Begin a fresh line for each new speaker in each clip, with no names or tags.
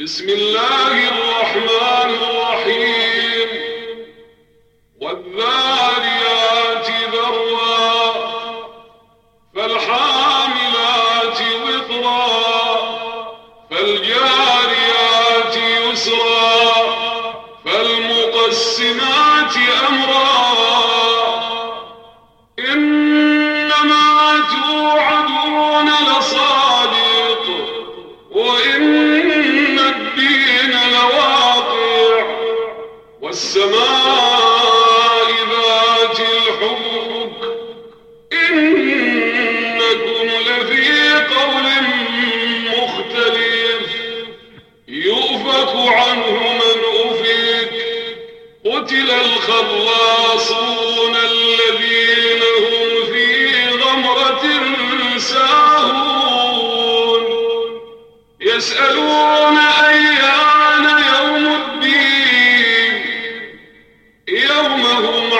بسم الله الرحمن الرحيم. والذاريات ذرا فالحاملات وقرا فالجاريات يسرا فالمقسمات أمرا والسماء ذات الحبك إنكم لفي قول مختلف. يؤفك عنه من أفك قتل الخلاصون الذين هم في غمرة ساهون. يسألون أيام اللهم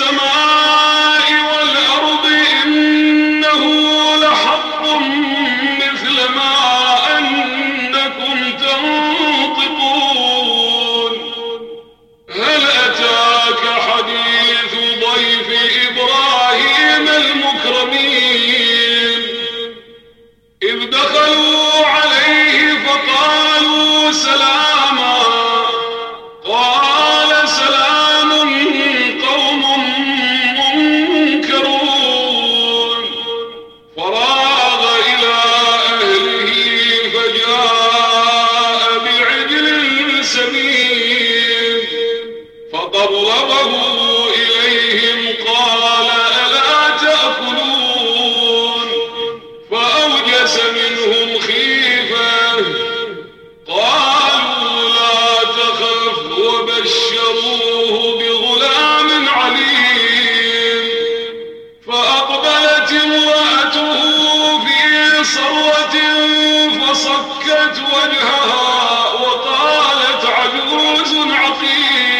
some وجهها وقالت عجوز عقيم.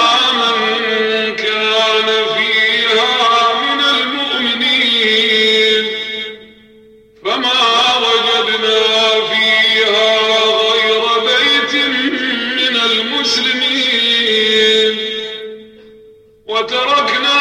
المسلمين. وتركنا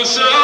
قالوا